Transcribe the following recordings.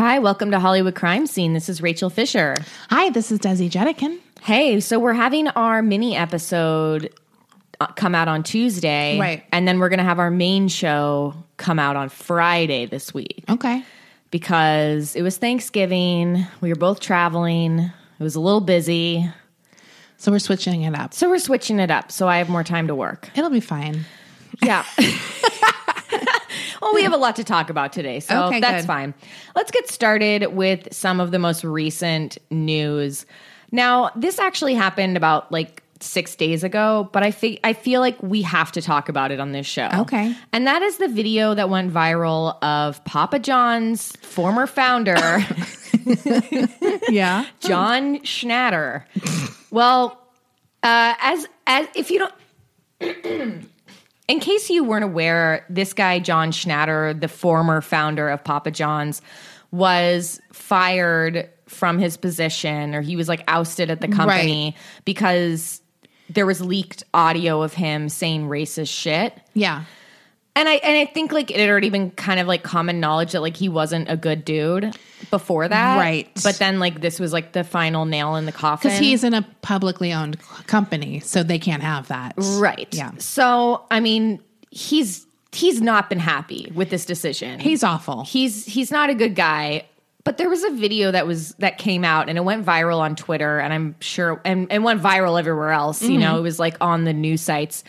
Hi, welcome to Hollywood Crime Scene. This is Rachel Fisher. Hi, this is Desi Jedeikin. Hey, so we're having our mini episode uh, come out on Tuesday. Right. And then we're going to have our main show come out on Friday this week Okay. because it was Thanksgiving. We were both traveling. It was a little busy. So we're switching it up. So we're switching it up so I have more time to work. It'll be fine. Yeah. well, we have a lot to talk about today, so Okay, that's good. fine. Let's get started with some of the most recent news. Now, this actually happened about like six days ago, but I think I feel like we have to talk about it on this show. Okay. and that is the video that went viral of Papa John's former founder. Yeah. John Schnatter. Well, uh, as as if you don't, in case you weren't aware, this guy John Schnatter, the former founder of Papa John's, was fired from his position, or he was like ousted at the company because there was leaked audio of him saying racist shit. Yeah. And I and I think like it had already been kind of like common knowledge that like he wasn't a good dude before that, Right. But then like this was like the final nail in the coffin Because he's in a publicly owned company, so they can't have that. right. Yeah. So I mean, he's he's not been happy with this decision. He's awful. he's he's not a good guy. But there was a video that was that came out and it went viral on Twitter and I'm sure and, and went viral everywhere else. You know, mm-hmm. it was like on the news sites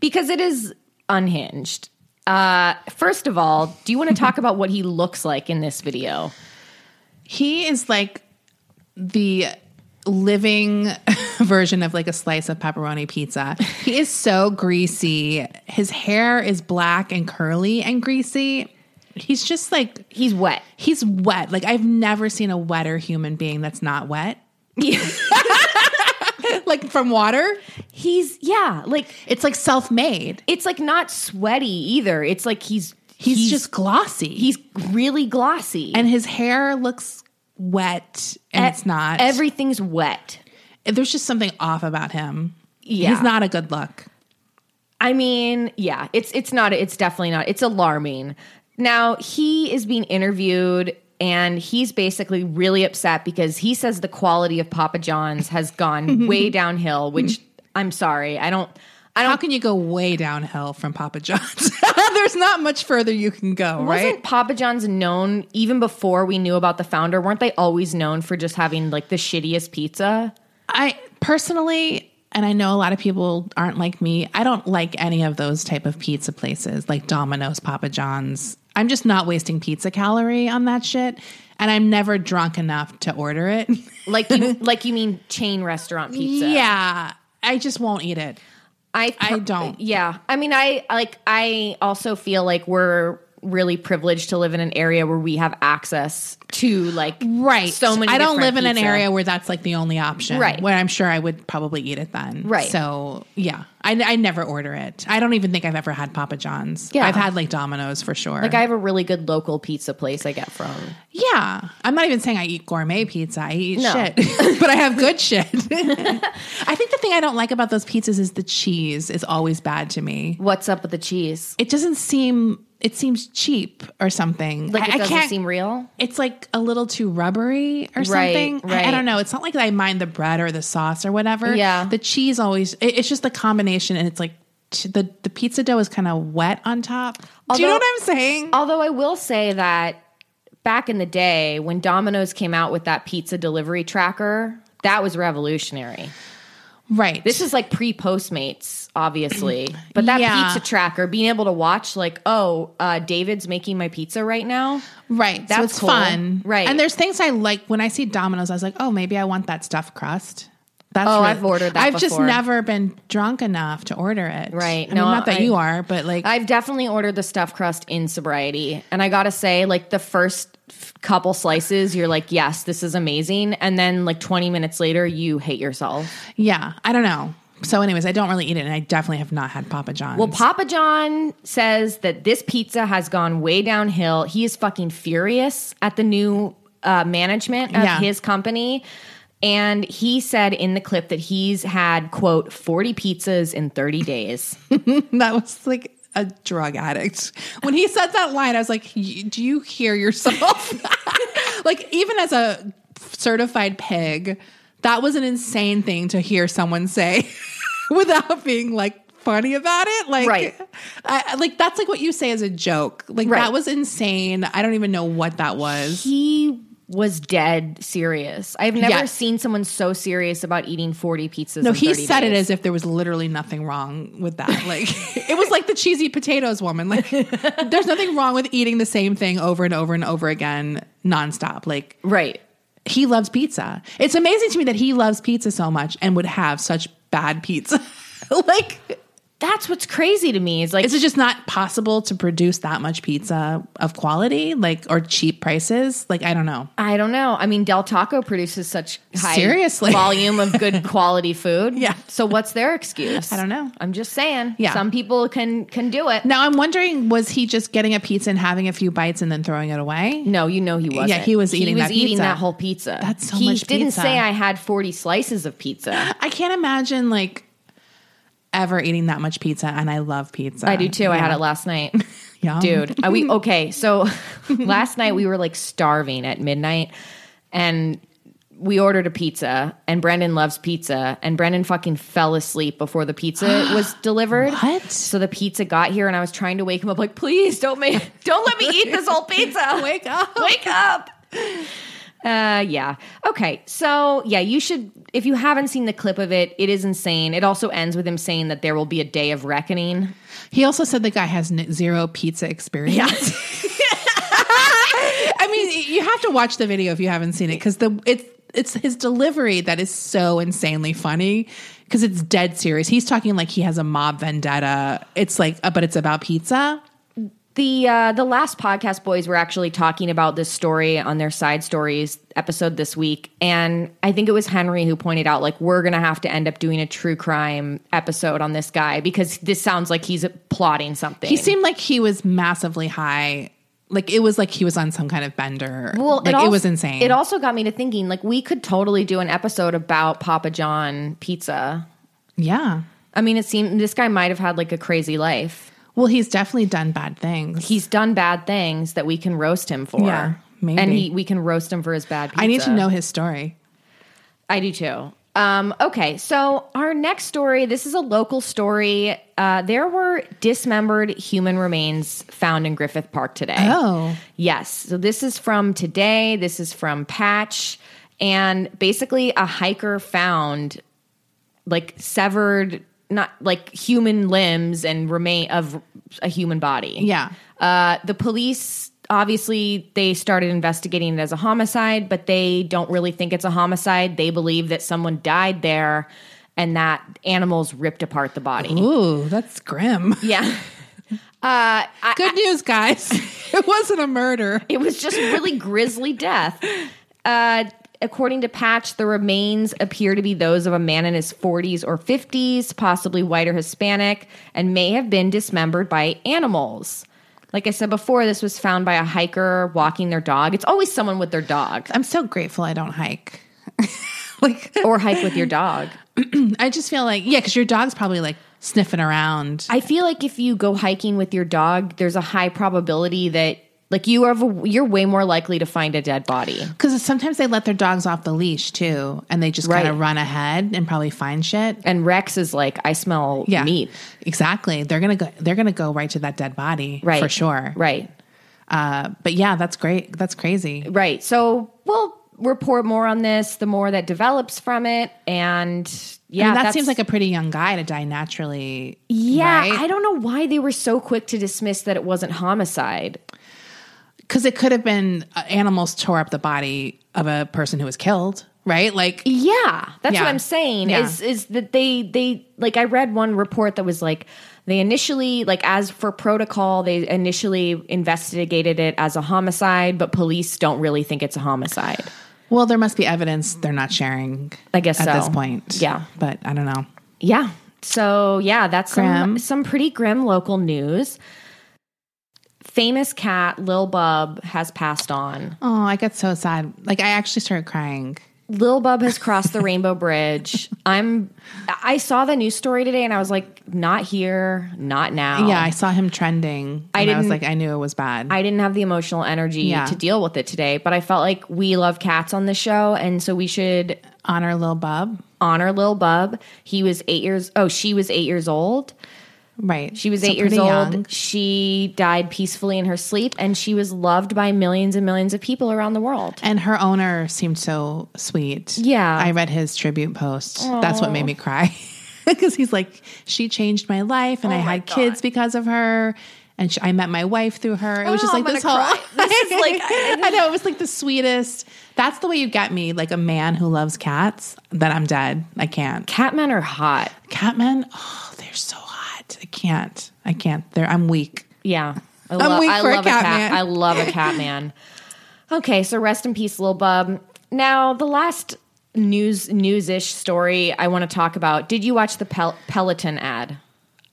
because it is unhinged. Uh, first of all, do you want to talk about what he looks like in this video? He is like the living version of like a slice of pepperoni pizza. He is so greasy. His hair is black and curly and greasy. He's just like He's wet. he's wet. Like I've never seen a wetter human being that's not wet. like from water. He's yeah, like It's like self-made. it's like not sweaty either. It's like he's He's, just glossy. he's really glossy and his hair looks wet and it's not. Everything's wet. There's just something off about him. Yeah. He's not a good look. I mean, yeah, it's it's not it's definitely not. It's alarming. Now, he is being interviewed and he's basically really upset because he says the quality of Papa John's has gone way downhill, which I'm sorry. I don't I How don't can you go way downhill from Papa John's? There's not much further you can go, wasn't right? Papa John's known even before we knew about the founder? Weren't they always known for just having like the shittiest pizza? I personally, and I know a lot of people aren't like me. I don't like any of those type of pizza places, like Domino's, Papa John's. I'm just not wasting pizza calorie on that shit, and I'm never drunk enough to order it. Like you like you mean chain restaurant pizza? yeah, I just won't eat it. I I don't. Yeah, I mean, I like. I also feel like we're really privileged to live in an area where we have access to like Right. so many. I don't live in an pizza. area where that's like the only option. Right. Where I'm sure I would probably eat it then. Right. So yeah, I, I never order it. I don't even think I've ever had Papa John's. Yeah. I've had like Domino's for sure. Like I have a really good local pizza place I get from. yeah. I'm not even saying I eat gourmet pizza. I eat No. shit, but I have good shit. I think the thing I don't like about those pizzas is the cheese is always bad to me. What's up with the cheese? It doesn't seem. It seems cheap or something. Like I, it doesn't can't. seem real. it's like a little too rubbery or Right, something. I- I, don't know. It's not like I mind the bread or the sauce or whatever. Yeah. The cheese always, it- it's just the combination and it's like t- the, the pizza dough is kind of wet on top. Do you know what I'm saying? Although I will say that back in the day when Domino's came out with that pizza delivery tracker, that was revolutionary. right. This is like pre Postmates, obviously, but that Yeah. pizza tracker, being able to watch like, oh, uh, David's making my pizza right now. right. so that's it's cool. fun. Right. And there's things I like when I see Domino's, I was like, oh, maybe I want that stuffed crust. That's Oh, I've ordered that I've just before. never been drunk enough to order it. Right. I No, mean, not that I- you are, but like, I've definitely ordered the stuffed crust in sobriety. And I gotta say, like the first f- couple slices, you're like, yes, this is amazing. And then like 20 minutes later, you hate yourself. yeah, I don't know. So, anyways, I don't really eat it, and I definitely have not had Papa John's. Well, Papa John says that this pizza has gone way downhill. He is fucking furious at the new uh, management of Yeah. his company. And he said in the clip that he's had, quote, 40 pizzas in 30 days. that was like a drug addict. When he said that line, I was like, "Y- "Do you hear yourself?" like even as a certified pig, that was an insane thing to hear someone say without being like funny about it. Like, Right. I, like that's like what you say as a joke. Like Right. that was insane. I don't even know what that was. He was dead serious. I've never Yes. seen someone so serious about eating 40 pizzas. No, he 30 said it as if there was literally nothing wrong with that. Like it was like the cheesy potatoes woman. Like there's nothing wrong with eating the same thing over and over and over again nonstop. Like right. He loves pizza. It's amazing to me that he loves pizza so much and would have such bad pizza. like That's what's crazy to me. Is like is it just not possible to produce that much pizza of quality like or cheap prices? Like I don't know. I don't know. I mean, Del Taco produces such high Seriously. volume of good quality food. Yeah. So what's their excuse? I don't know. I'm just saying. Yeah. Some people can can do it. Now I'm wondering was he just getting a pizza and having a few bites and then throwing it away? No, you know he wasn't. Yeah, he was eating He was that eating pizza. that whole pizza. That's so he much didn't say I had 40 slices of pizza. I can't imagine like ever eating that much pizza, and I love pizza. I do too. I had it last night. Yum. Dude, are we okay? So last night we were like starving at midnight and we ordered a pizza and Brendan loves pizza and Brendan fucking fell asleep before the pizza was delivered. What? So the pizza got here and I was trying to wake him up like, please don't make don't let me eat this whole pizza. Wake up. Wake up. Uh yeah. Okay. So yeah, you should if you haven't seen the clip of it, it is insane. It also ends with him saying that there will be a day of reckoning. He also said the guy has zero pizza experience. I mean, you have to watch the video if you haven't seen it because the it's it's his delivery that is so insanely funny because it's dead serious. He's talking like he has a mob vendetta. It's like, uh, but it's about pizza. The uh, the last podcast boys were actually talking about this story on their side stories episode this week, and I think it was Henry who pointed out like we're gonna have to end up doing a true crime episode on this guy because this sounds like he's plotting something. He seemed like he was massively high. Like it was like he was on some kind of bender. well, like it, also- was insane. It also got me to thinking like we could totally do an episode about Papa John pizza. yeah. I mean, it seemed this guy might have had like a crazy life. Well, he's definitely done bad things. He's done bad things that we can roast him for. Yeah, maybe. and he, we can roast him for his bad. pizza. I need to know his story. I do too. Um, okay, so our next story. This is a local story. Uh, there were dismembered human remains found in Griffith Park today. Oh. yes. So this is from today. This is from Patch, and basically a hiker found like severed, not like human limbs and remain of a human body. Yeah. Uh, the police obviously they started investigating it as a homicide, but they don't really think it's a homicide. They believe that someone died there and that animals ripped apart the body. Ooh, that's grim. Yeah. Uh, I, Good news, guys. it wasn't a murder. it was just really grisly death. Uh, according to Patch, the remains appear to be those of a man in his 40s or 50s, possibly white or Hispanic, and may have been dismembered by animals. Like I said before, this was found by a hiker walking their dog. It's always someone with their dog I'm so grateful I don't hike. like, or hike with your dog. I just feel like, yeah, because your dog's probably like sniffing around. I feel like if you go hiking with your dog, there's a high probability that like you are you're way more likely to find a dead body. Because sometimes they let their dogs off the leash too, and they just kind of run ahead and probably find shit. And Rex is like, I smell Yeah, meat. Exactly. They're gonna go. They're gonna go right to that dead body, Right. For sure. Right. Uh, but yeah, that's great. That's crazy. Right. So we'll report more on this the more that develops from it. And yeah, I mean, that seems like a pretty young guy to die naturally. yeah. right? I don't know why they were so quick to dismiss that it wasn't homicide. Because it could have been uh, animals tore up the body of a person who was killed, right? Like, Yeah, that's Yeah. what I'm saying. Yeah. Is is that they they like I read one report that was like they initially like as for protocol they initially investigated it as a homicide, but police don't really think it's a homicide. well, there must be evidence they're not sharing. I guess at so. this point, Yeah. but I don't know. Yeah. So yeah, that's some some pretty grim local news. Famous cat Lil Bub has passed on. Oh, I got so sad. Like, I actually started crying. Lil Bub has crossed the Rainbow Bridge. I'm. I saw the news story today, and I was like, not here, not now. Yeah, I saw him trending. I and I was like, I knew it was bad. I didn't have the emotional energy Yeah. to deal with it today, but I felt like we love cats on the show, and so we should Honor Lil Bub. honor Lil Bub. He was eight years. Oh, she was eight years old. Right. She was So eight years old. young. She died peacefully in her sleep, and she was loved by millions and millions of people around the world. And her owner seemed so sweet. Yeah. I read his tribute post. That's what made me cry. Because he's like, she changed my life and oh I Oh my had God. kids because of her. And she, I met my wife through her. It was Oh, just like this whole. This is like- I know, it was like the sweetest. That's the way you get me, like a man who loves cats, then I'm dead. I can't. Catmen are hot. Catmen, oh, they're so hot. I can't. I can't. They're, I'm weak. Yeah. I, I'm weak I for a love cat cat man. I love a cat man. Okay, so rest in peace, little Bub. Now, the last news news-ish story I want to talk about. Did you watch the Pel- Peloton ad?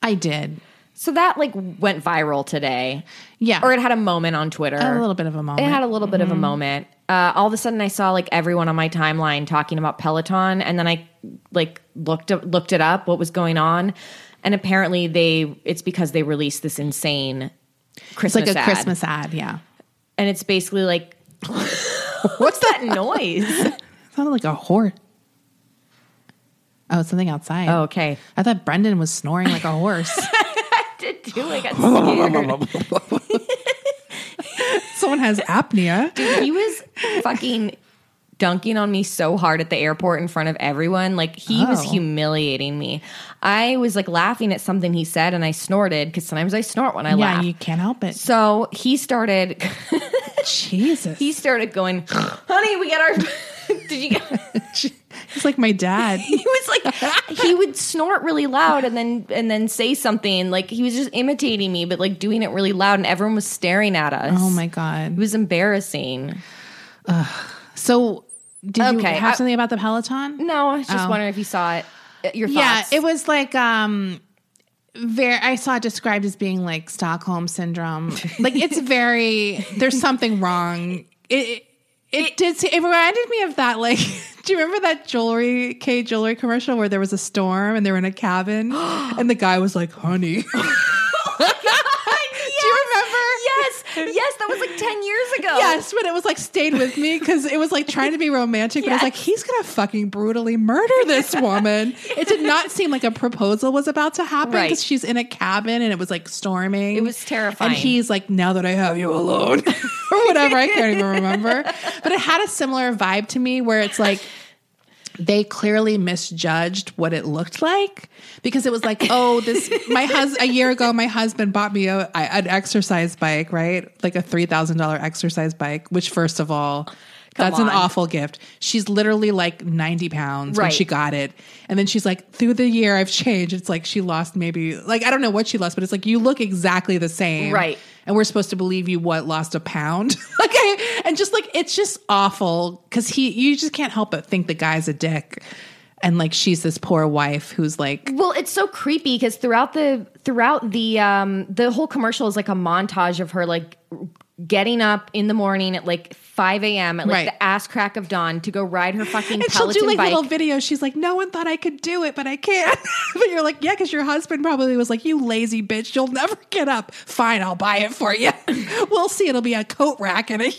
I did. So that like went viral today. Yeah. Or it had a moment on Twitter. a little bit of a moment. It had a little bit of a moment. Uh, all of a sudden, I saw like everyone on my timeline talking about Peloton, and then I like looked up, looked it up, what was going on, and apparently they it's because they released this insane it's Christmas like a ad. Christmas ad. Yeah. and it's basically like, what's that noise? It sounded like a horse. Oh, it's something outside. oh, okay, I thought Brendan was snoring like a horse. I did too. I got scared. Someone has apnea. Dude, he was fucking dunking on me so hard at the airport in front of everyone. Like he was Oh. humiliating me. I was like laughing at something he said and I snorted because sometimes I snort when I Yeah, laugh. you can't help it. so he started Jesus. he started going, honey, we got our did you get He's like my dad. he was like he would snort really loud and then and then say something like he was just imitating me but like doing it really loud and everyone was staring at us. Oh my god, It was embarrassing. So, did you have I- something about the Peloton? No, I was just Oh. wondering if you saw it. Uh, Your Yeah, it was like, um, very, I saw it described as being like Stockholm syndrome. like, it's very, there's something wrong. It, it, it did, it reminded me of that, like, do you remember that jewelry, Kay jewelry commercial where there was a storm and they were in a cabin and the guy was like, honey. Do you remember? Yes, yes, that was like ten years ago. Yes, but it was like stayed with me because it was like trying to be romantic. But I was like, he's gonna fucking brutally murder this woman. it did not seem like a proposal was about to happen Right. because she's in a cabin and it was like storming. It was terrifying. And he's like, now that I have you alone, or whatever. I can't even remember. But it had a similar vibe to me where it's like they clearly misjudged what it looked like because it was like, oh, this my husband a year ago, my husband bought me a, an exercise bike, right? Like a three thousand dollar exercise bike. Which, first of all, that's an awful gift. She's literally like ninety pounds when she got it, and then she's like, through the year, I've changed. It's like she lost maybe like I don't know what she lost, but it's like you look exactly the same, Right. And we're supposed to believe you what lost a pound? Okay and just like it's just awful because he you just can't help but think the guy's a dick. And like she's this poor wife who's like Well, it's so creepy because throughout the throughout the um the whole commercial is like a montage of her like getting up in the morning at like five a.m. at like Right. the ass crack of dawn to go ride her fucking and she'll do like bike. little videos she's like no one thought i could do it but i can but you're like yeah because your husband probably was like you lazy bitch you'll never get up fine i'll buy it for you we'll see it'll be a coat rack and a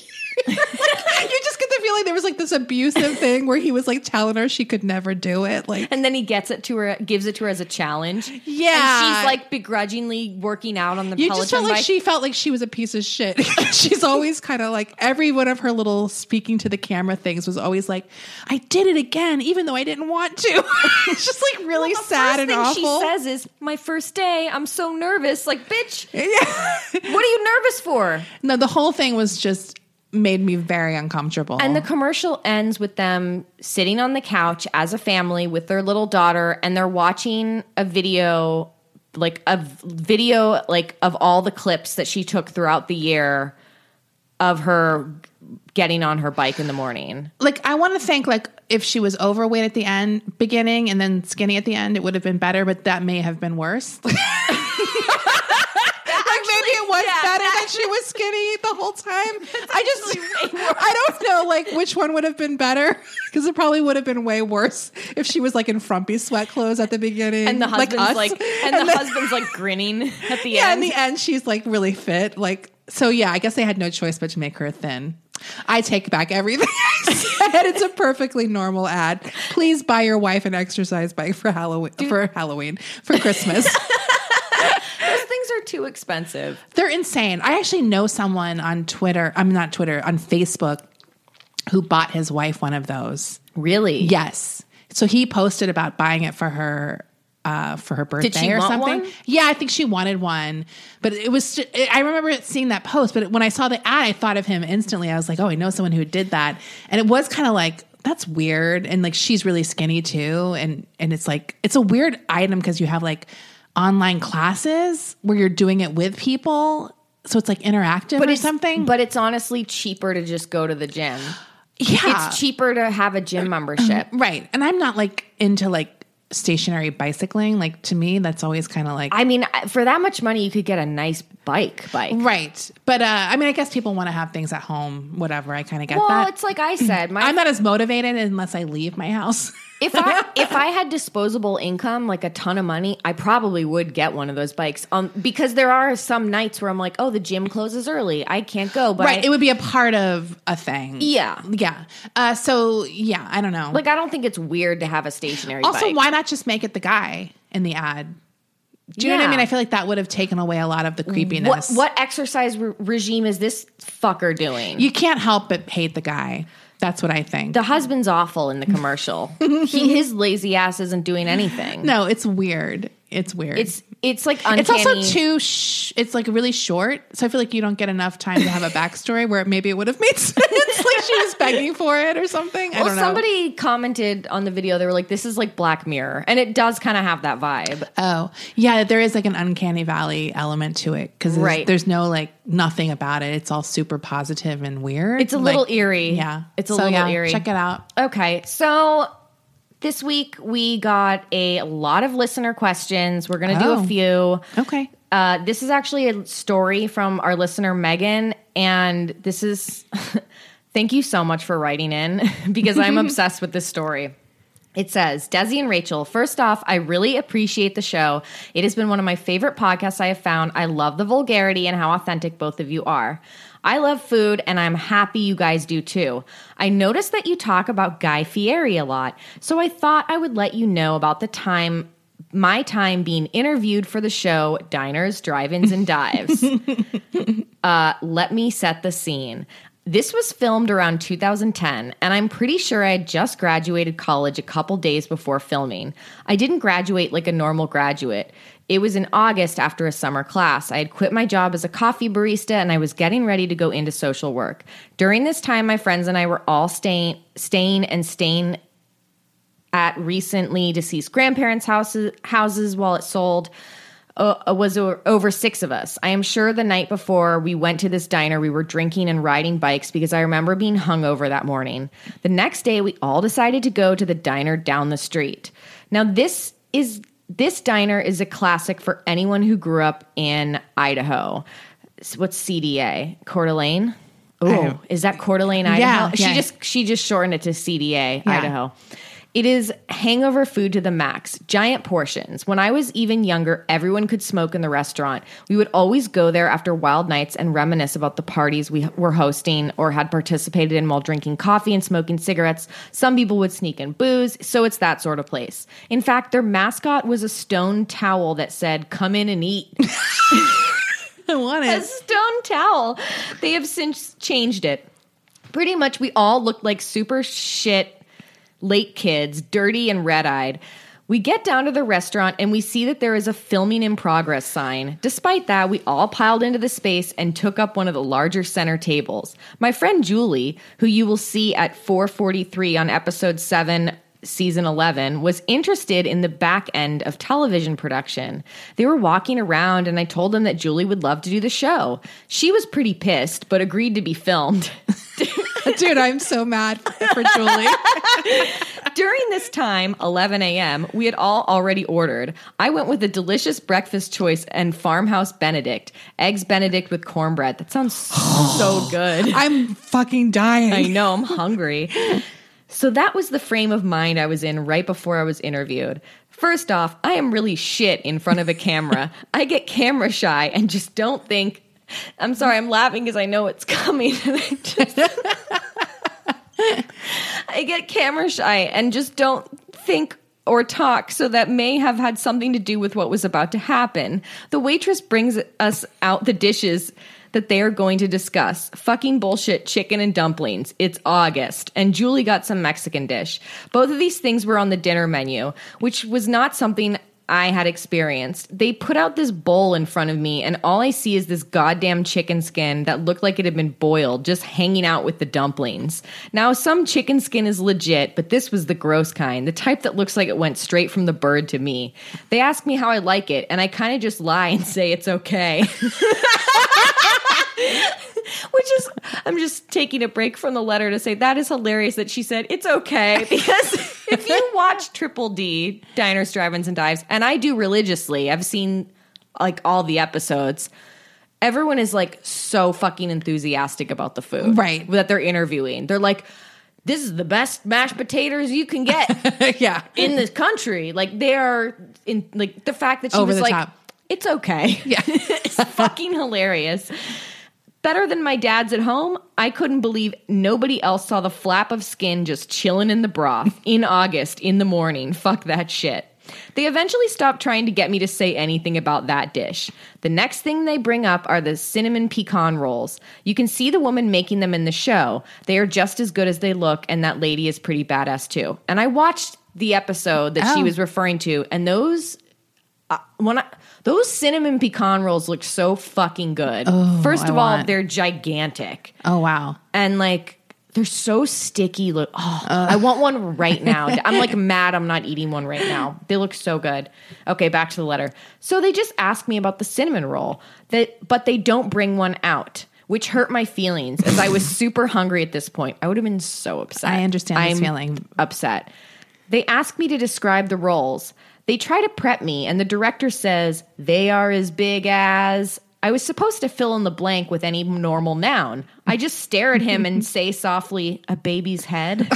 you just get the feeling there was like this abusive thing where he was like telling her she could never do it like and then he gets it to her, gives it to her as a challenge. Yeah. and she's like begrudgingly working out on the You Peloton just felt like bike. she felt like she was a piece of shit. She's always kind of like every one of her little speaking to the camera things was always like, "I did it again, even though I didn't want to." it's just like really the sad and thing awful. she says is, "My first day, I'm so nervous." Like, bitch, Yeah. what are you nervous for? no, the whole thing was just made me very uncomfortable. And the commercial ends with them sitting on the couch as a family with their little daughter, and they're watching a video, like a video, like of all the clips that she took throughout the year of her getting on her bike in the morning. like I want to think like if she was overweight at the end beginning and then skinny at the end, it would have been better, but that may have been worse. like it was yeah, better that and she was skinny the whole time. I just, I don't know, like which one would have been better because it probably would have been way worse if she was like in frumpy sweat clothes at the beginning, And the like husband's us. like, and, the then- husband's like grinning at the yeah, end. in the end, she's like really fit. Like, so yeah, I guess they had no choice but to make her thin. I take back everything I said. It's a perfectly normal ad. Please buy your wife an exercise bike for Halloween. For Halloween, for Christmas. Those things are too expensive. They're insane. I actually know someone on Twitter. I'm not Twitter on Facebook who bought his wife one of those. Really? Yes. So he posted about buying it for her uh, for her birthday she or want something. one? Yeah, I think she wanted one, but it was. I remember seeing that post, but when I saw the ad, I thought of him instantly. I was like, oh, I know someone who did that, and it was kind of like that's weird, and like she's really skinny too, and and it's like it's a weird item because you have like online classes where you're doing it with people. So it's like interactive or it's something. But it's honestly cheaper to just go to the gym. yeah, It's cheaper to have a gym uh, membership. right. And I'm not like into like stationary bicycling. Like to me, that's always kind of like I mean, for that much money, you could get a nice bike. Bike. right. But uh, I mean, I guess people want to have things at home. Whatever. I kind of get Well, that. Well it's like I said, my I'm not as motivated unless I leave my house. if I if I had disposable income, like a ton of money, I probably would get one of those bikes. Um, because there are some nights where I'm like, oh, the gym closes early, I can't go. But right. I- it would be a part of a thing. yeah, Yeah. Uh, so yeah, I don't know. like I don't think it's weird to have a stationary. also, bike. why not just make it the guy in the ad? Do you know what I mean? I feel like that would have taken away a lot of the creepiness. What what exercise re- regime is this fucker doing? You can't help but hate the guy. That's what I think. the husband's awful in the commercial. he, his lazy ass isn't doing anything. no, it's weird. It's weird. It's it's like uncanny. It's also too. Sh- it's like really short, so I feel like you don't get enough time to have a backstory where maybe it would have made sense. like she was begging for it or something. I Well, don't know. somebody commented on the video. They were like, "This is like Black Mirror," and it does kind of have that vibe. oh, yeah, there is like an uncanny valley element to it because there's, Right. there's no like nothing about it. It's all super positive and weird. It's a little Like, eerie. Yeah, it's a So, little yeah, eerie. Check it out. Okay, so this week we got a lot of listener questions. We're gonna do Oh. a few. Okay. Uh, this is actually a story from our listener Megan, and this is thank you so much for writing in because I'm obsessed with this story. It says, Desi and Rachel, first off, I really appreciate the show. It has been one of my favorite podcasts I have found. I love the vulgarity and how authentic both of you are. I love food and I'm happy you guys do too. I noticed that you talk about Guy Fieri a lot, so I thought I would let you know about the time my time being interviewed for the show Diners, Drive-ins and Dives. uh, let me set the scene. This was filmed around 2010, and I'm pretty sure I had just graduated college a couple days before filming. I didn't graduate like a normal graduate. It was in August after a summer class. I had quit my job as a coffee barista and I was getting ready to go into social work. During this time, my friends and I were all staying, staying and staying at recently deceased grandparents' houses, houses while it sold. Uh, was over six of us. I am sure the night before we went to this diner, we were drinking and riding bikes because I remember being hungover that morning. The next day, we all decided to go to the diner down the street. Now, this is this diner is a classic for anyone who grew up in Idaho. What's CDA? Coeur d'Alene. Oh, is that Coeur d'Alene, Idaho? Yeah, she yeah. just she just shortened it to CDA, Idaho. It is hangover food to the max, giant portions. When I was even younger, everyone could smoke in the restaurant. We would always go there after wild nights and reminisce about the parties we were hosting or had participated in while drinking coffee and smoking cigarettes. Some people would sneak in booze, so it's that sort of place. In fact, their mascot was a stone towel that said, Come in and eat. I want a stone towel. They have since changed it. Pretty much, we all looked like super shit late kids, dirty and red eyed. We get down to the restaurant and we see that there is a filming in progress sign. Despite that, we all piled into the space and took up one of the larger center tables. My friend Julie, who you will see at 443 on episode 7 season 11 was interested in the back end of television production. They were walking around and I told them that Julie would love to do the show. She was pretty pissed but agreed to be filmed. Dude, I'm so mad for Julie. During this time, 11 a.m., we had all already ordered. I went with a delicious breakfast choice and farmhouse Benedict, eggs Benedict with cornbread. That sounds so good. I'm fucking dying. I know, I'm hungry. So that was the frame of mind I was in right before I was interviewed. First off, I am really shit in front of a camera. I get camera shy and just don't think. I'm sorry, I'm laughing because I know it's coming. I, get camera shy and just don't think or talk, so that may have had something to do with what was about to happen. The waitress brings us out the dishes that they are going to discuss fucking bullshit chicken and dumplings. It's August, and Julie got some Mexican dish. Both of these things were on the dinner menu, which was not something I had experienced. They put out this bowl in front of me, and all I see is this goddamn chicken skin that looked like it had been boiled, just hanging out with the dumplings. Now, some chicken skin is legit, but this was the gross kind, the type that looks like it went straight from the bird to me. They ask me how I like it, and I kind of just lie and say it's okay. Which is, I'm just taking a break from the letter to say that is hilarious that she said it's okay. Because if you watch Triple D, Diners, Drive-Ins, and Dives, and I do religiously, I've seen like all the episodes. Everyone is like so fucking enthusiastic about the food, Right. That they're interviewing. They're like, this is the best mashed potatoes you can get yeah. in this country. Like they are in like the fact that she Over was like, top. it's okay. Yeah. it's fucking hilarious. Better than my dad's at home, I couldn't believe nobody else saw the flap of skin just chilling in the broth in August in the morning. Fuck that shit. They eventually stopped trying to get me to say anything about that dish. The next thing they bring up are the cinnamon pecan rolls. You can see the woman making them in the show. They are just as good as they look, and that lady is pretty badass too. And I watched the episode that she Oh. was referring to, and those uh, when I, those cinnamon pecan rolls look so fucking good. Oh, First I of all, want- they're gigantic Oh wow. and like they're so sticky. Look, oh, I want one right now. I'm like mad. I'm not eating one right now. They look so good. Okay, back to the letter. So they just asked me about the cinnamon roll, that but they don't bring one out. Which hurt my feelings as I was super hungry at this point. I would have been so upset. I understand this I'm feeling. Upset. They ask me to describe the rolls. They try to prep me, and the director says they are as big as. I was supposed to fill in the blank with any normal noun. I just stare at him and say softly, a baby's head.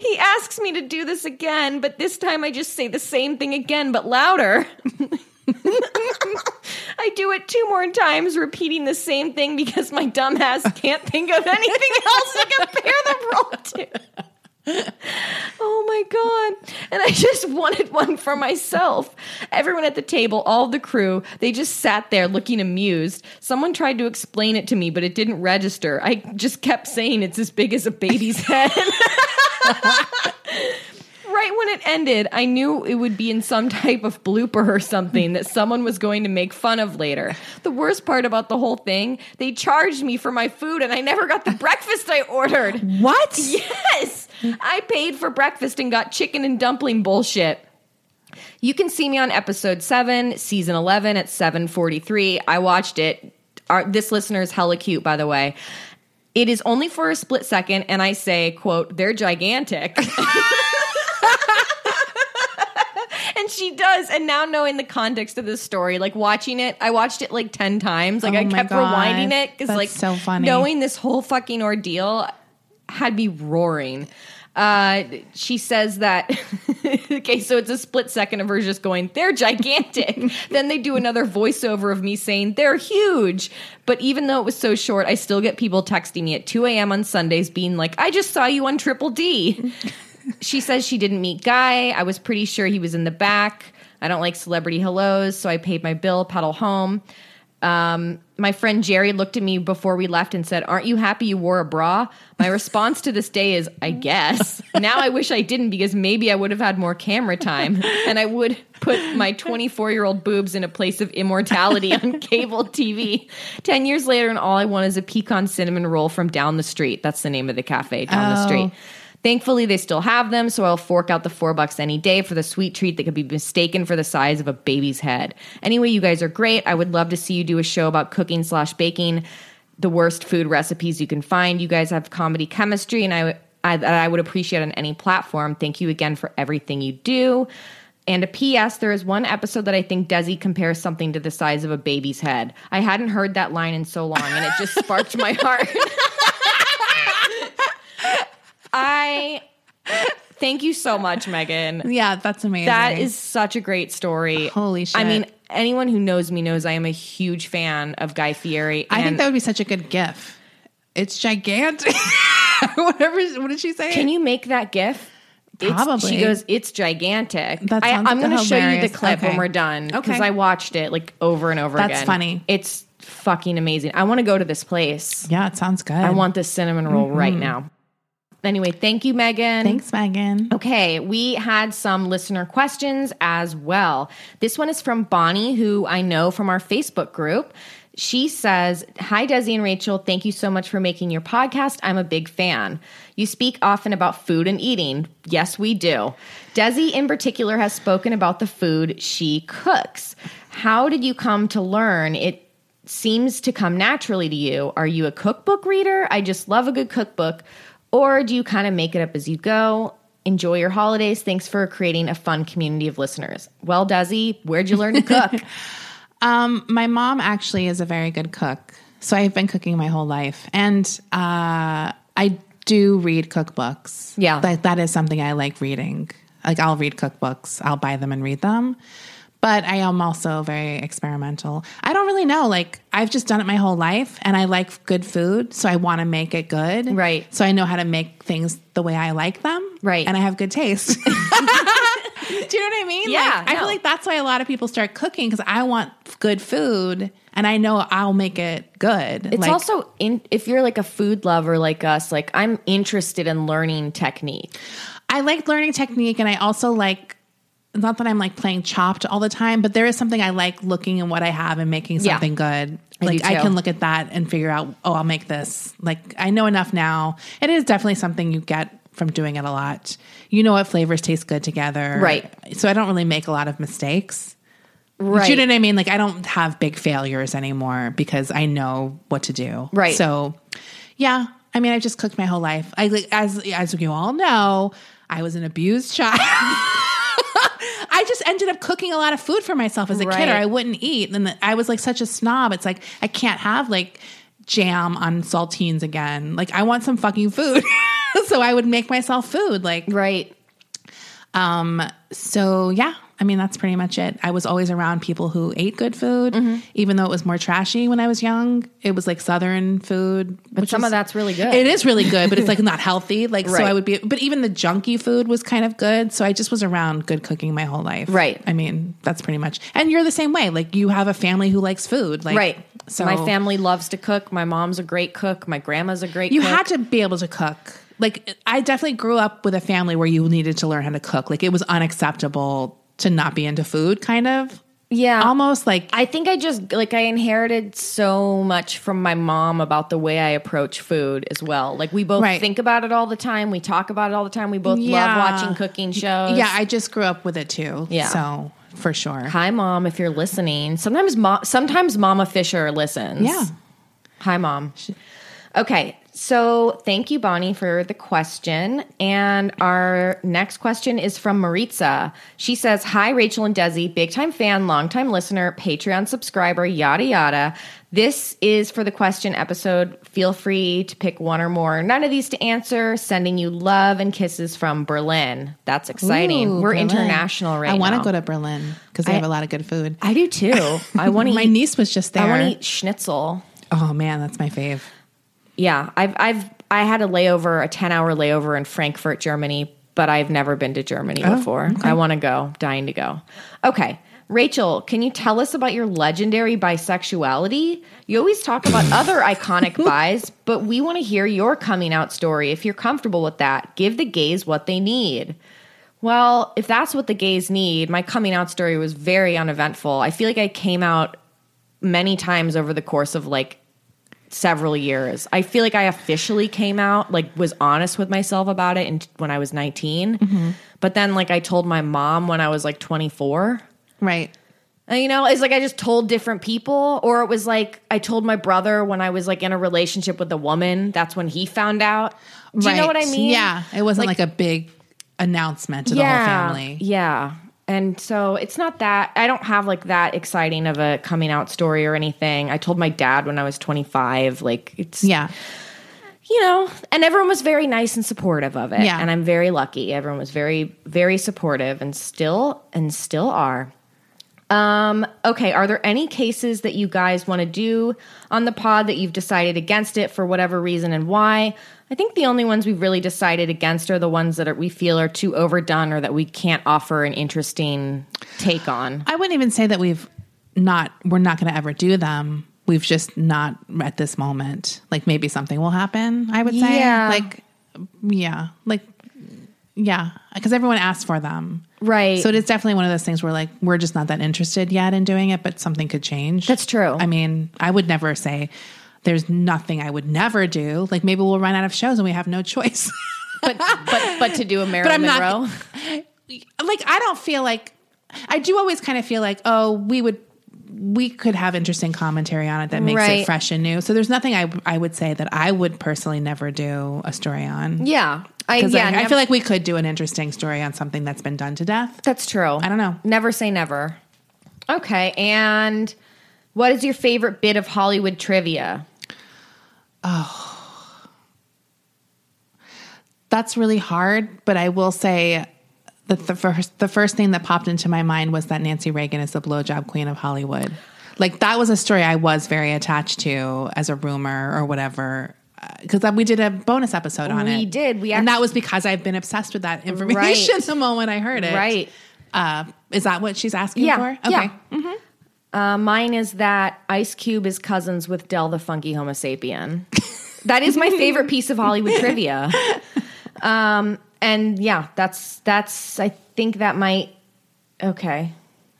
he asks me to do this again, but this time I just say the same thing again, but louder. I do it two more times, repeating the same thing because my dumbass can't think of anything else to compare the roll to. Oh my God. And I just wanted one for myself. Everyone at the table, all the crew, they just sat there looking amused. Someone tried to explain it to me, but it didn't register. I just kept saying it's as big as a baby's head. right when it ended, I knew it would be in some type of blooper or something that someone was going to make fun of later. The worst part about the whole thing, they charged me for my food and I never got the breakfast I ordered. What? Yes! I paid for breakfast and got chicken and dumpling bullshit. You can see me on episode 7, season 11 at 7:43. I watched it. Our, this listener is hella cute by the way. It is only for a split second and I say, quote, they're gigantic. and she does. And now knowing the context of this story, like watching it, I watched it like 10 times. Like Oh I kept God. rewinding it because like so funny. knowing this whole fucking ordeal had me roaring. Uh, she says that okay, so it's a split second of her just going, "They're gigantic." then they do another voiceover of me saying, "They're huge." But even though it was so short, I still get people texting me at 2 a.m. on Sundays, being like, "I just saw you on Triple D." she says she didn't meet Guy. I was pretty sure he was in the back. I don't like celebrity hellos, so I paid my bill, pedal home. Um, my friend Jerry looked at me before we left and said, Aren't you happy you wore a bra? My response to this day is, I guess. Now I wish I didn't because maybe I would have had more camera time and I would put my 24 year old boobs in a place of immortality on cable TV. 10 years later, and all I want is a pecan cinnamon roll from down the street. That's the name of the cafe down the Oh. street. Thankfully, they still have them, so I'll fork out the four bucks any day for the sweet treat that could be mistaken for the size of a baby's head. Anyway, you guys are great. I would love to see you do a show about cooking slash baking. the worst food recipes you can find. You guys have comedy chemistry, and I, I that I would appreciate on any platform. Thank you again for everything you do. And a PS, there is one episode that I think Desi compares something to the size of a baby's head. I hadn't heard that line in so long, and it just sparked my heart. I thank you so much, Megan. Yeah, that's amazing. That is such a great story. Holy shit. I mean, anyone who knows me knows I am a huge fan of Guy Fieri. I think that would be such a good gif. It's gigantic. Whatever. What did she say? Can you make that GIF? It's- Probably. she goes, it's gigantic. That I, I'm going to show you the clip when we're done because Okay. I watched it like over and over That's again. funny. It's fucking amazing. I want to go to this place. Yeah, it sounds good. I want this cinnamon roll right mm-hmm. now. Anyway, thank you, Megan. Thanks, Megan. Okay, we had some listener questions as well. This one is from Bonnie, who I know from our Facebook group. She says, Hi, Desi and Rachel. Thank you so much for making your podcast. I'm a big fan. You speak often about food and eating. Yes, we do. Desi, in particular, has spoken about the food she cooks. How did you come to learn it? Seems to come naturally to you. Are you a cookbook reader? I just love a good cookbook. Or do you kind of make it up as you go? Enjoy your holidays. Thanks for creating a fun community of listeners. Well, Desi, where'd you learn to cook? Um, my mom actually is a very good cook. So I've been cooking my whole life. And uh, I do read cookbooks. Yeah. Like that is something I like reading. Like I'll read cookbooks, I'll buy them and read them. But I am also very experimental. I don't really know. Like I've just done it my whole life and I like good food. So I want to make it good. Right. So I know how to make things the way I like them. Right. And I have good taste. Do you know what I mean? Yeah, Like, I feel like that's why a lot of people start cooking because I want good food and I know I'll make it good. It's Like, also in if you're like a food lover like us, like I'm interested in learning technique. I like learning technique and I also like not that I'm like playing chopped all the time, but there is something I like looking at what I have and making Yeah. something good. Like I can look at that and figure out, oh, I'll make this. Like I know enough now. It is definitely something you get from doing it a lot. You know what flavors taste good together. Right. So I don't really make a lot of mistakes. Right. Do you know what I mean? Like I don't have big failures anymore because I know what to do. Right. So, yeah. I mean, I've just cooked my whole life. I like as as you all know, I was an abused child. I just ended up cooking a lot of food for myself as a Right. kid, or I wouldn't eat. And the- I was like such a snob. It's like I can't have like jam on saltines again. Like I want some fucking food. so I would make myself food. Like Right. um, so yeah, I mean that's pretty much it. I was always around people who ate good food, Mm-hmm. even though it was more trashy when I was young. It was like southern food, but some of that's really good. It is really good, but it's like not healthy. Like so, I would be. But even the junky food was kind of good. So I just was around good cooking my whole life. Right. I mean that's pretty much. And you're the same way. Like you have a family who likes food. Like Right. So my family loves to cook. My mom's a great cook. My grandma's a great you cook. had to be able to cook. Like I definitely grew up with a family where you needed to learn how to cook. Like it was unacceptable to not be into food, kind of. yeah. Almost like I think I just like I inherited so much from my mom about the way I approach food as well. Like we both Right. think about it all the time. We talk about it all the time. We both Yeah. love watching cooking shows. yeah, I just grew up with it too. Yeah. So for sure. Hi mom, if you're listening. Sometimes mom sometimes Mama Fisher listens. Yeah. Hi mom. Okay. So thank you, Bonnie, for the question. And our next question is from Maritza. She says, Hi, Rachel and Desi, big time fan, long time listener, Patreon subscriber, yada yada. This is for the question episode. Feel free to pick one or more. None of these to answer. Sending you love and kisses from Berlin. That's exciting. Ooh, We're Berlin. international right now. I want to go to Berlin because they I- have a lot of good food. I do too. I want to My niece was just there. I want to eat schnitzel. Oh man, that's my fave. Yeah, I've I've I had a layover, a ten hour layover in Frankfurt, Germany, but I've never been to Germany oh, before. I want to go, dying to go. Okay, Rachel, can you tell us about your legendary bisexuality? You always talk about other iconic bis, but we want to hear your coming out story. If you're comfortable with that, give the gays what they need. Well, if that's what the gays need, my coming out story was very uneventful. I feel like I came out many times over the course of like several years. I feel like I officially came out, like was honest with myself about it and when I was 19. But then like I told my mom when I was like 24. Right. Uh, You know, it's like I just told different people, or it was like I told my brother when I was like in a relationship with a woman. That's when he found out. Do you know what I mean? Yeah. It wasn't like, a big announcement to the whole family. Yeah. And so it's not that I don't have like that exciting of a coming out story or anything. I told my dad when I was 25 like it's Yeah. you know, and everyone was very nice and supportive of it. Yeah. And I'm very lucky. Everyone was very very supportive and still and still are. Um okay, are there any cases that you guys want to do on the pod that you've decided against it for whatever reason and why? I think the only ones we've really decided against are the ones that are, we feel are too overdone or that we can't offer an interesting take on. I wouldn't even say that we've not, we're not going to ever do them. We've just not at this moment. Like maybe something will happen, I would say. Yeah. Like, yeah. Like, yeah. Because everyone asks for them. Right. So it is definitely one of those things where like we're just not that interested yet in doing it, but something could change. That's true. I mean, I would never say there's nothing I would never do. Like maybe we'll run out of shows and we have no choice. but but but to do a Marilyn I'm not- Monroe. like I don't feel like I do always kind of feel like oh we would we could have interesting commentary on it that makes Right. it fresh and new. So there's nothing I I would say that I would personally never do a story on. Yeah. I, yeah, I, I feel like we could do an interesting story on something that's been done to death. That's true. I don't know. Never say never. Okay, and what is your favorite bit of Hollywood trivia? Oh, that's really hard, but I will say that the first the first thing that popped into my mind was that Nancy Reagan is the blowjob queen of Hollywood. Like that was a story I was very attached to as a rumor or whatever. Because we did a bonus episode on it. We did. We and that was because I've been obsessed with that information Right. the moment I heard it. Right. Uh, is that what she's asking Yeah, for? Okay. yeah. Uh, mine is that Ice Cube is cousins with Del the Funky Homosapien. that is my favorite piece of Hollywood trivia. Um, and yeah, that's that's. I think that might. Okay.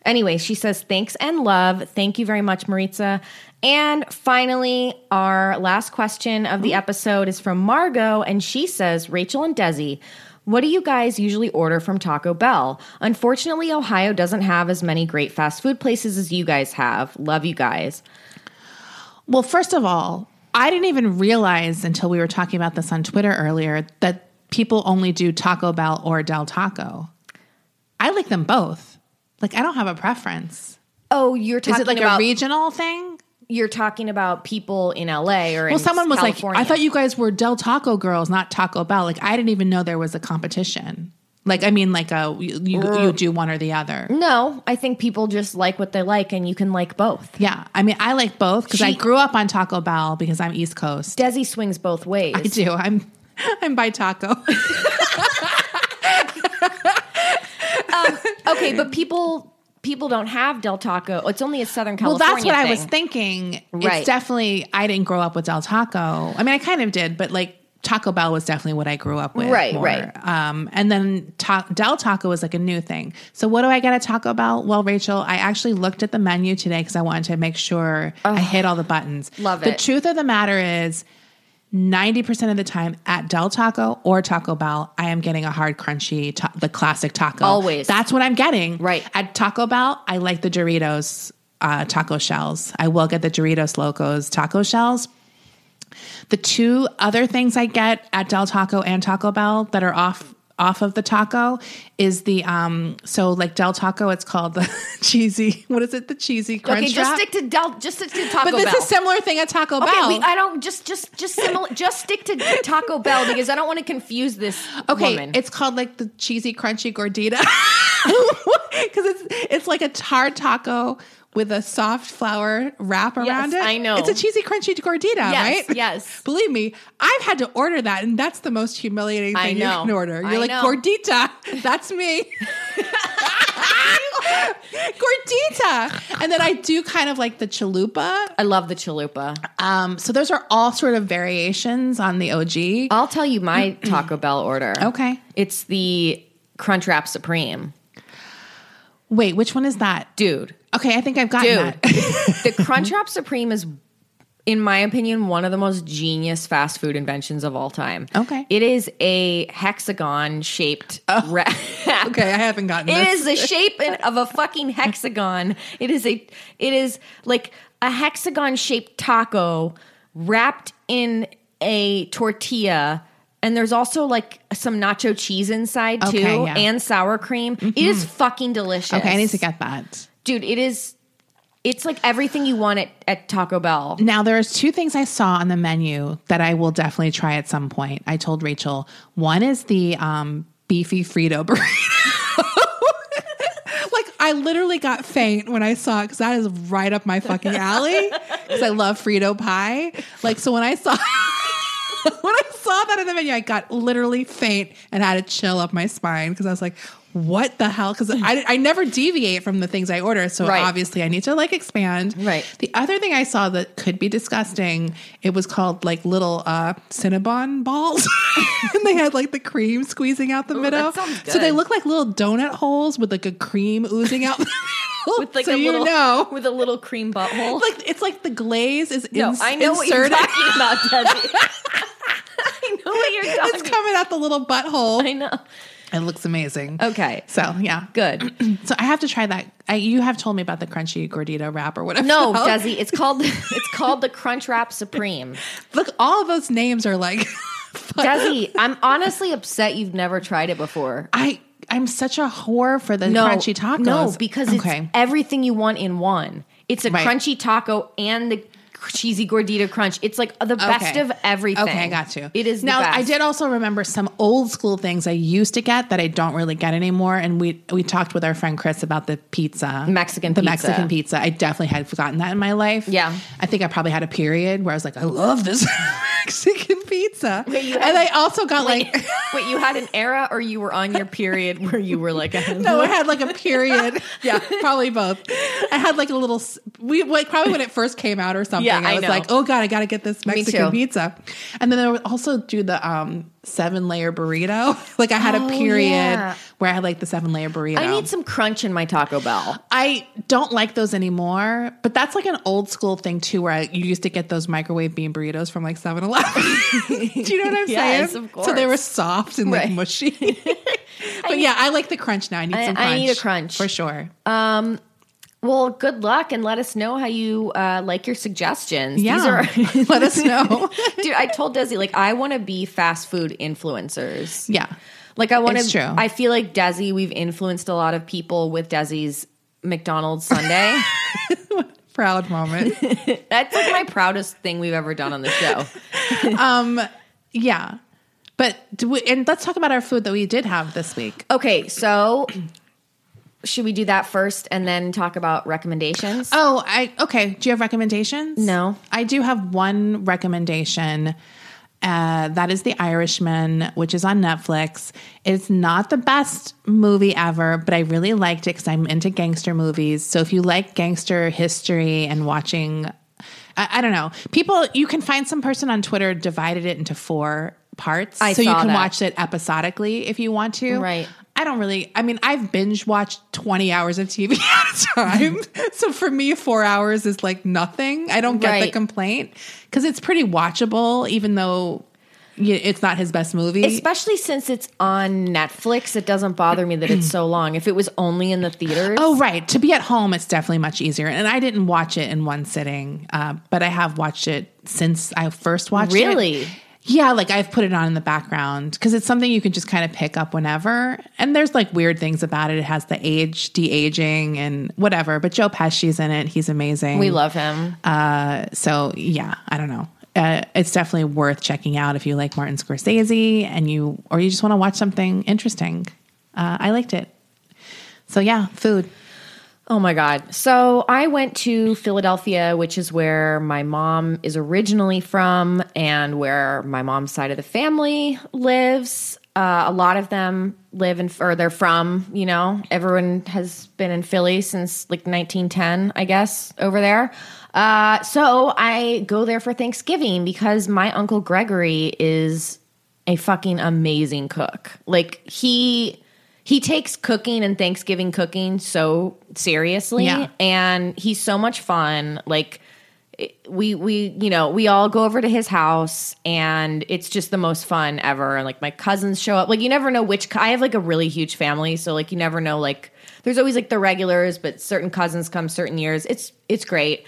Anyway, she says thanks and love. Thank you very much, Maritza. And finally, our last question of the mm-hmm. episode is from Margot, and she says, Rachel and Desi, what do you guys usually order from Taco Bell? Unfortunately, Ohio doesn't have as many great fast food places as you guys have. Love you guys. Well, first of all, I didn't even realize until we were talking about this on Twitter earlier that people only do Taco Bell or Del Taco. I like them both. Like I don't have a preference. Oh, you're Is talking it like about a regional thing? You're talking about people in LA or Well, someone was California. like, I thought you guys were Del Taco girls, not Taco Bell. Like I didn't even know there was a competition. Like I mean, like a you, you, you do one or the other. No, I think people just like what they like, and you can like both. Yeah, I mean, I like both because I grew up on Taco Bell because I'm East Coast. Desi swings both ways. I do. I'm I'm bi taco. Um, okay, but people people don't have Del Taco. It's only a Southern California. Well, that's what I was thinking. Right. It's definitely I didn't grow up with Del Taco. I mean, I kind of did, but like Taco Bell was definitely what I grew up with. Right, more. right. Um, and then ta- Del Taco was like a new thing. So what do I get at Taco Bell? Well, Rachel, I actually looked at the menu today because I wanted to make sure I hit all the buttons. Love The it. The truth of the matter is. 90% of the time at Del Taco or Taco Bell, I am getting a hard, crunchy, ta- the classic taco. Always. That's what I'm getting. Right. At Taco Bell, I like the Doritos uh, taco shells. I will get the Doritos Locos taco shells. The two other things I get at Del Taco and Taco Bell that are off off of the taco is the um so like Del Taco it's called the cheesy what is it the cheesy crunch Okay, just wrap? stick to Del. Just stick to Taco but it's Bell. a similar thing at Taco Okay, Bell. we, I don't just just just similar. just stick to Taco Bell because I don't want to confuse this Okay, woman. it's called like the cheesy crunchy gordita because it's it's like a hard taco with a soft flour wrap around Yes, it. I know. it's a cheesy crunchy gordita, Yes, right? yes. Believe me, I've had to order that, and that's the most humiliating thing you can order. You're I like know. gordita, that's me. gordita, and then I do kind of like the chalupa. I love the chalupa. Um, so those are all sort of variations on the OG. I'll tell you my Taco Bell order. Okay. It's the Crunchwrap Supreme. Wait, which one is that? Dude. Okay, I think I've gotten Dude. that. the Crunchwrap Supreme is in my opinion one of the most genius fast food inventions of all time. Okay. It is a hexagon shaped oh. wrap Okay, I haven't gotten It this. is the shape of a fucking hexagon. It is a it is like a hexagon shaped taco wrapped in a tortilla. And there's also like some nacho cheese inside too, Okay, yeah. and sour cream. It is fucking delicious. Okay, I need to get that. dude. It is. It's like everything you want at, at Taco Bell. Now there's two things I saw on the menu that I will definitely try at some point. I told Rachel one is the um, beefy Frito burrito. like I literally got faint when I saw it because that is right up my fucking alley. Because I love Frito pie. Like so when I saw. When I saw that in the menu, I got literally faint and had a chill up my spine because I was like, "What the hell?" Because I, I never deviate from the things I order, so Right. obviously I need to like expand. Right. The other thing I saw that could be disgusting, it was called like little uh Cinnabon balls. and they had like the cream squeezing out the middle. that sounds So they look like little donut holes with like a cream oozing out the middle. With like so a you little know. with a little cream butthole. Like it's like the glaze is no, ins- I know what you're talking about, Desi. I know what you're talking it's coming out the little butthole. I know. It looks amazing. Okay. So yeah. Good. So I have to try that. I, you have told me about the crunchy gordita wrap or whatever. No. Desi, it's called it's called the Crunchwrap Supreme. Look, all of those names are like. Desi, I'm honestly upset you've never tried it before. I I'm such a whore for the No, crunchy tacos. No, because okay. it's everything you want in one. It's a Right. crunchy taco and the cheesy gordita crunch. It's like the best Okay. of everything. Okay, I got you. It is now. I did also remember some old school things I used to get that I don't really get anymore. And we we talked with our friend Chris about the pizza, Mexican the pizza. Mexican pizza. I definitely had forgotten that in my life. Yeah. I think I probably had a period where I was like, I love this Mexican pizza, Wait, you and I also got Wait, like. wait, you had an era or you were on your period where you were like, No, I had like a period. yeah, probably both. I had like a little. We like probably when it first came out or something. Yeah, I I was know. like, oh god, I got to get this Mexican pizza. And then I would also do the um seven layer burrito. like I had Oh, a period yeah. where I had like the seven layer burrito. I need some crunch in my Taco Bell. I don't like those anymore, but that's like an old school thing too, where I, you used to get those microwave bean burritos from like 7 Eleven. Do you know what I'm Yes, saying? of So they were soft and like mushy. but yeah, I like the crunch now. I need I- some crunch. I need a crunch. For sure. Well, good luck and let us know how you uh, like your suggestions. Yeah. These are Let us know. Dude, I told Desi like I want to be fast food influencers. yeah. Like I want to. I feel like Desi. We've influenced a lot of people with Desi's McDonald's sundae. Proud moment. That's like my proudest thing we've ever done on the show. um, yeah. But do we, and let's talk about our food that we did have this week. Okay, so should we do that first and then talk about recommendations? Oh, I okay. Do you have recommendations? No. I do have one recommendation. Uh, that is The Irishman, which is on Netflix. It's not the best movie ever, but I really liked it because I'm into gangster movies. So if you like gangster history and watching, I, I don't know, people, you can find some person on Twitter divided it into four parts, I so you can that. watch it episodically if you want to. Right. I don't really. I mean, I've binge watched twenty hours of TV at a time, so for me, four hours is like nothing. I don't get the complaint because it's pretty watchable, even though it's not his best movie. Especially since it's on Netflix, it doesn't bother me that it's so long. If it was only in the theaters, Oh, right. To be at home, it's definitely much easier. And I didn't watch it in one sitting, uh, but I have watched it since I first watched it. Really? Yeah, like I've put it on in the background because it's something you can just kind of pick up whenever. And there's like weird things about it. It has the age, de aging, and whatever. But Joe Pesci's in it. He's amazing. we love him. Uh, so yeah, I don't know. Uh, it's definitely worth checking out if you like Martin Scorsese and you, or you just want to watch something interesting. Uh, I liked it. So yeah, food. Oh my God. So I went to Philadelphia, which is where my mom is originally from and where my mom's side of the family lives. Uh, a lot of them live in, or they're from, you know, everyone has been in Philly since like 1910, I guess, over there. Uh, so I go there for Thanksgiving because my uncle Gregory is a fucking amazing cook. Like he he takes cooking and Thanksgiving cooking so seriously Yeah. and he's so much fun. Like we we you know we all go over to his house and it's just the most fun ever and like my cousins show up like you never know which i have like a really huge family so like you never know like there's always like the regulars but certain cousins come certain years it's it's great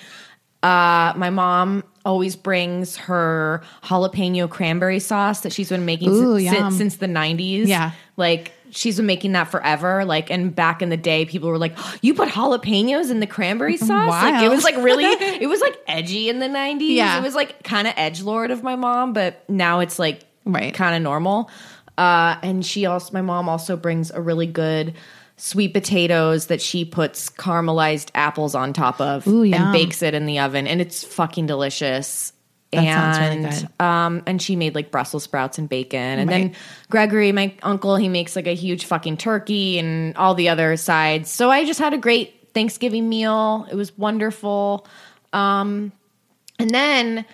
uh my mom always brings her jalapeno cranberry sauce that she's been making Ooh, si- since, since the 90s Yeah. like she's been making that forever. Like and back in the day people were like you put jalapenos in the cranberry sauce? Like it was like really it was like edgy in the 90s Yeah. it was like kind of edge lord of my mom but now it's like Right. kind of normal. Uh and she also my mom also brings a really good sweet potatoes that she puts caramelized apples on top of Ooh, and bakes it in the oven and it's fucking delicious That sounds really and good. um and she made like Brussels sprouts and bacon and Right. then Gregory my uncle he makes like a huge fucking turkey and all the other sides so I just had a great Thanksgiving meal it was wonderful um and then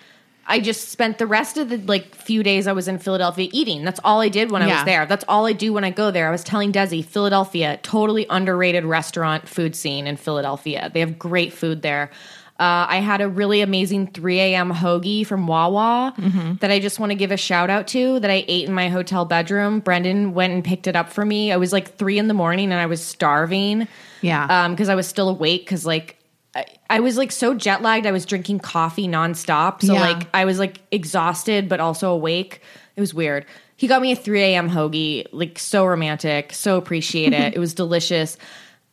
I just spent the rest of the like few days I was in Philadelphia eating. That's all I did when I Yeah. was there. That's all I do when I go there. I was telling Desi, Philadelphia, totally underrated restaurant food scene in Philadelphia. They have great food there. Uh, I had a really amazing 3 a.m. hoagie from Wawa Mm-hmm. that I just want to give a shout out to that I ate in my hotel bedroom. Brendan went and picked it up for me. I was like three in the morning and I was starving Yeah. um because i was still awake because like I, I was like so jet lagged i was drinking coffee nonstop so Yeah. like i was like exhausted but also awake it was weird he got me a 3 a.m hoagie like so romantic so appreciate it it was delicious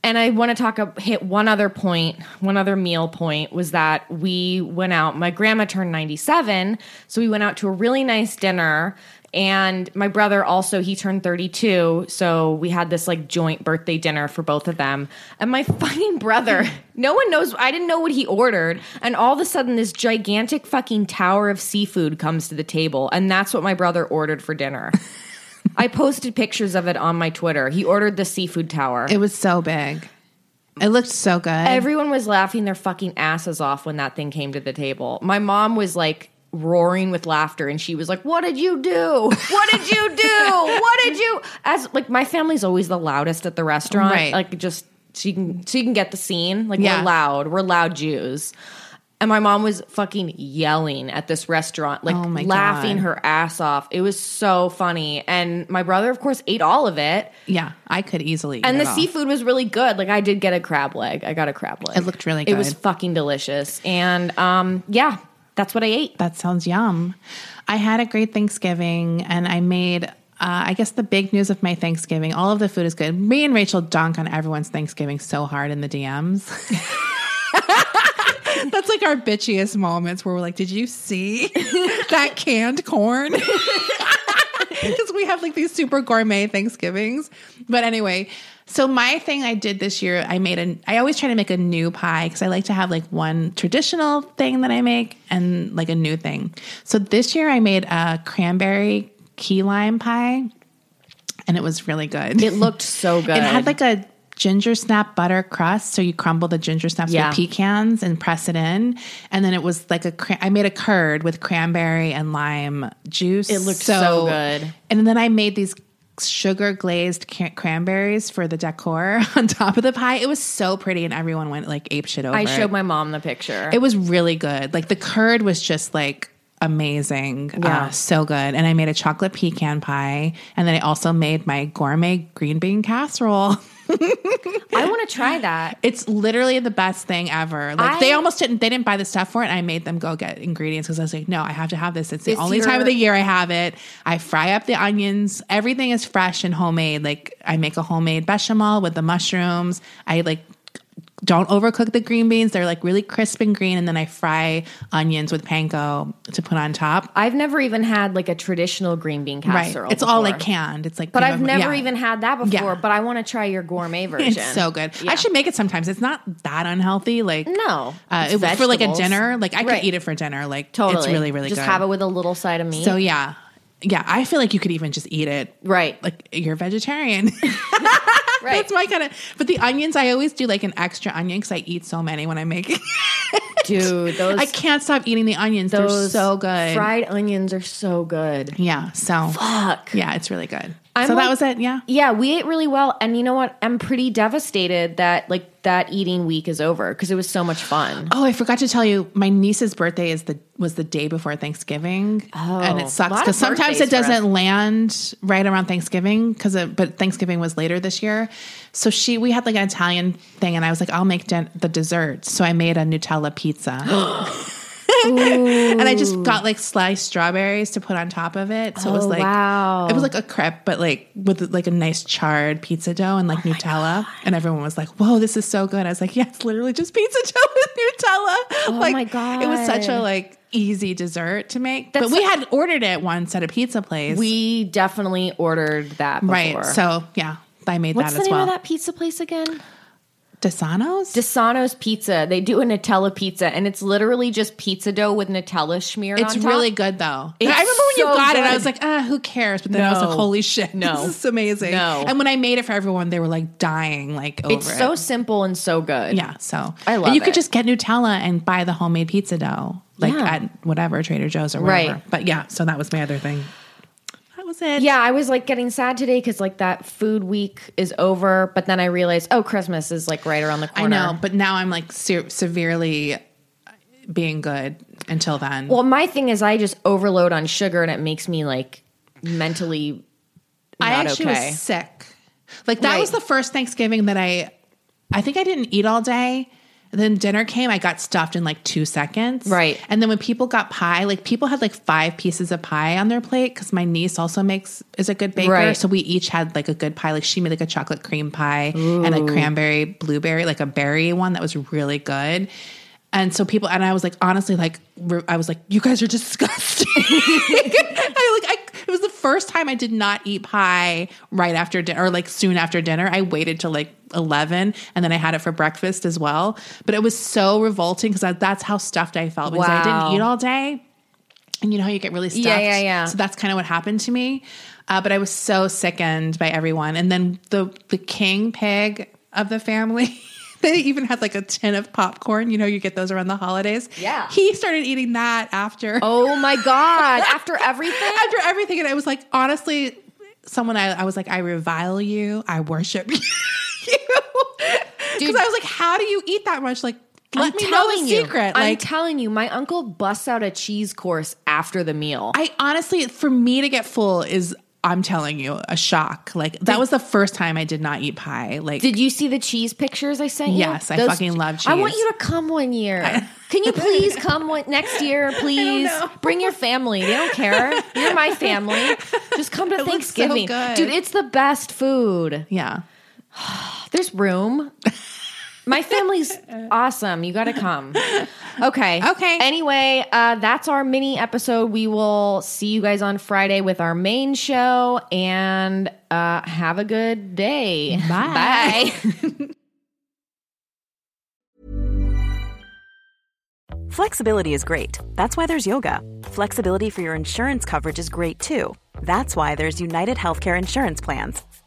and i want to talk a, hit one other point one other meal point was that we went out my grandma turned 97 so we went out to a really nice dinner. And my brother also he turned 32 so we had this like joint birthday dinner for both of them. And my fucking brother no one knows i didn't know what he ordered. And all of a sudden this gigantic fucking tower of seafood comes to the table. And that's what my brother ordered for dinner i posted pictures of it on my twitter he ordered the seafood tower it was so big. It looked so good. Everyone was laughing their fucking asses off when that thing came to the table. My mom was like roaring with laughter and she was like, What did you do? What did you do? What did you as like my family's always the loudest at the restaurant. Right. Like just so you can so you can get the scene. Like Yeah. we're loud. We're loud Jews. And my mom was fucking yelling at this restaurant, like Oh laughing God. her ass off. It was so funny. And my brother, of course, ate all of it. yeah, I could easily. eat And the seafood was really good. Like I did get a crab leg. I got a crab leg. It looked really good. It was fucking delicious. And um yeah, that's what I ate. That sounds yum. I had a great Thanksgiving and I made, uh, I guess, the big news of my Thanksgiving. All of the food is good. Me and Rachel dunk on everyone's Thanksgiving so hard in the DMs. That's like our bitchiest moments where we're like, did you see that canned corn? Because we have like these super gourmet Thanksgivings. But anyway, so my thing I did this year, I made a, I always try to make a new pie because I like to have like one traditional thing that I make and like a new thing. So this year I made a cranberry key lime pie and it was really good. It looked so good. It had like a ginger snap butter crust. So you crumble the ginger snaps Yeah. with pecans and press it in. And then it was like a, I made a curd with cranberry and lime juice. It looked so good. And then I made these sugar glazed cranberries for the decor on top of the pie. It was so pretty and everyone went like ape shit over I it. showed my mom the picture. It was really good. Like the curd was just like amazing. Yeah. Uh, so good. And I made a chocolate pecan pie. And then I also made my gourmet green bean casserole. I want to try that. It's literally the best thing ever. Like I- they almost didn't they didn't buy the stuff for it. And I made them go get ingredients because I was like, no, I have to have this. It's the only time of the year I have it. I fry up the onions. Everything is fresh and homemade. Like I make a homemade bechamel with the mushrooms. I like don't overcook the green beans. They're like really crisp and green. And then I fry onions with panko to put on top. I've never even had like a traditional green bean casserole. right. It's all like canned. It's like But I've never yeah. even had that before. Yeah. But I want to try your gourmet version. It's so good. Yeah. I should make it sometimes. It's not that unhealthy. Like No, uh, it- for like a dinner. Like I could Right. eat it for dinner. Like Totally. it's really really Just good. have it with a little side of meat. so yeah, yeah. I feel like you could even just eat it. right. Like you're vegetarian. right. That's my kind of. But the onions, I always do like an extra onion because I eat so many when I make. it. Dude, those I can't stop eating the onions. They're so good. Fried onions are so good. Yeah. So Fuck. yeah, it's really good. I'm so that was it. Yeah. Yeah, we ate really well, and you know what? I'm pretty devastated that like that eating week is over because it was so much fun. Oh, I forgot to tell you, my niece's birthday is the was the day before Thanksgiving, and Oh, it sucks because sometimes it doesn't land right around Thanksgiving because but Thanksgiving was later this year. So she we had like an Italian thing, and I was like, I'll make den- the dessert. So I made a Nutella pizza. and I just got like sliced strawberries to put on top of it. So it was Oh, like wow. it was like a crepe, but like with like a nice charred pizza dough and like Oh Nutella. And everyone was like, "Whoa, this is so good!" I was like, "Yeah, it's literally just pizza dough with Nutella." Oh like, my god, It was such a like easy dessert to make. That's but we had ordered it once at a pizza place, We definitely ordered that before. right? So yeah, I made what's that the as name well. of that pizza place again? Desano's. Desano's Pizza. They do a Nutella pizza, and it's literally just pizza dough with Nutella smeared it's on top. really good though. It's I remember when you so got it, I was like, ah, who cares? But then I was like, holy shit, No. this is amazing. No. And when I made it for everyone, they were like dying, like over It's so it. simple and so good. Yeah, so I and love you could just get Nutella and buy the homemade pizza dough, like Yeah. at whatever Trader Joe's or whatever. Right. But yeah, so that was my other thing. Was it. Yeah, I was like getting sad today because like that food week is over, but then I realized, oh, Christmas is like right around the corner. I know. But now I'm like se- severely being good until then. Well, my thing is I just overload on sugar and it makes me like mentally I actually okay. was sick. Like that Right. was the first Thanksgiving that I, I think I didn't eat all day. Then dinner came, I got stuffed in like two seconds. Right. And then when people got pie, like people had like five pieces of pie on their plate because my niece also makes is a good baker. Right. So we each had like a good pie. Like she made like a chocolate cream pie and a cranberry blueberry, like a berry one that was really good. And so people and I was like honestly like I was like you guys are disgusting. I like I it was the first time I did not eat pie right after dinner or like soon after dinner. I waited till like 11 and then I had it for breakfast as well. But it was so revolting because that's how stuffed I felt because I didn't eat all day. And you know how you get really stuffed. Yeah, yeah, yeah. So that's kind of what happened to me. Uh, but I was so sickened by everyone. And then the the king pig of the family. They even had like a tin of popcorn. You know, you get those around the holidays. Yeah. He started eating that after Oh my god! After everything, after everything. And I was like, honestly, someone I, I was like, I revile you, I worship you. Because I was like, how do you eat that much? Like, let I'm me know the you, secret. I'm telling you, my uncle busts out a cheese course after the meal. I honestly, for me to get full is, I'm telling you, a shock. Like, that was the first time I did not eat pie. Like, Did you see the cheese pictures I sent you? Yes, I fucking love cheese. I want you to come one year. Can you please come one, next year, please? Bring your family. They don't care. You're my family. Just come to so Thanksgiving. good. Dude, it's the best food. yeah. There's room. My family's awesome. You got to come. Okay. Okay. Anyway, uh, that's our mini episode. We will see you guys on Friday with our main show and uh, have a good day. Bye. Bye. Flexibility is great. That's why there's yoga. Flexibility for your insurance coverage is great too. That's why there's United Healthcare Insurance Plans.